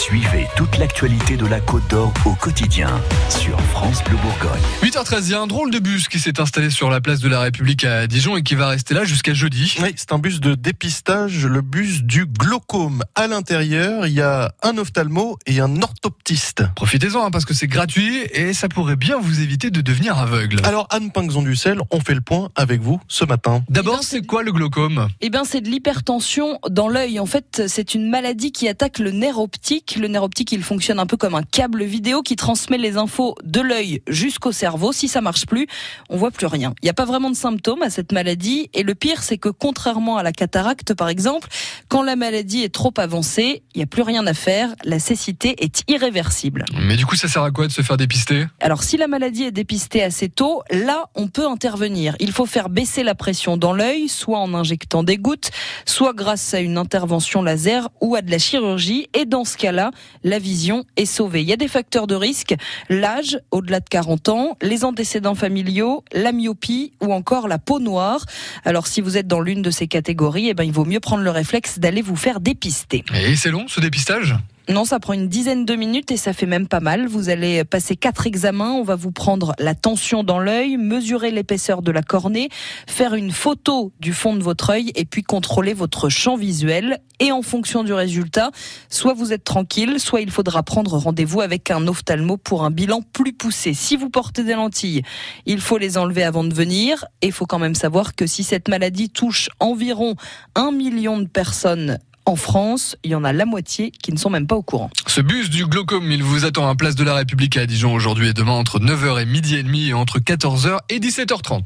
Suivez toute l'actualité de la Côte d'Or au quotidien sur France Bleu Bourgogne. 8h13, il y a un drôle de bus qui s'est installé sur la place de la République à Dijon et qui va rester là jusqu'à jeudi. Oui, c'est un bus de dépistage, le bus du glaucome. À l'intérieur, il y a un ophtalmo et un orthoptiste. Profitez-en hein, parce que c'est gratuit et ça pourrait bien vous éviter de devenir aveugle. Alors Anne Pinxon du Sel, on fait le point avec vous ce matin. D'abord, c'est quoi le glaucome? Eh bien, c'est de l'hypertension dans l'œil. En fait, c'est une maladie qui attaque le nerf Le nerf optique, il fonctionne un peu comme un câble vidéo qui transmet les infos de l'œil jusqu'au cerveau. Si ça marche plus, on voit plus rien. Il n'y a pas vraiment de symptômes à cette maladie. Et le pire, c'est que contrairement à la cataracte, par exemple, quand la maladie est trop avancée, il n'y a plus rien à faire. La cécité est irréversible. Mais du coup, ça sert à quoi de se faire dépister? Alors, si la maladie est dépistée assez tôt, là, on peut intervenir. Il faut faire baisser la pression dans l'œil, soit en injectant des gouttes, soit grâce à une intervention laser ou à de la chirurgie. Et dans ce cas-là, la vision est sauvée. Il y a des facteurs de risque, l'âge, au-delà de 40 ans, les antécédents familiaux, la myopie ou encore la peau noire. Alors, si vous êtes dans l'une de ces catégories, eh ben, il vaut mieux prendre le réflexe d'aller vous faire dépister. Et c'est long ce dépistage? Non, ça prend une dizaine de minutes et ça fait même pas mal. Vous allez passer quatre examens. On va vous prendre la tension dans l'œil, mesurer l'épaisseur de la cornée, faire une photo du fond de votre œil et puis contrôler votre champ visuel. Et en fonction du résultat, soit vous êtes tranquille, soit il faudra prendre rendez-vous avec un ophtalmo pour un bilan plus poussé. Si vous portez des lentilles, il faut les enlever avant de venir. Et faut quand même savoir que si cette maladie touche environ un million de personnes en France, il y en a la moitié qui ne sont même pas au courant. Ce bus du glaucome, il vous attend à Place de la République à Dijon aujourd'hui et demain entre 9h et midi et demi et entre 14h et 17h30.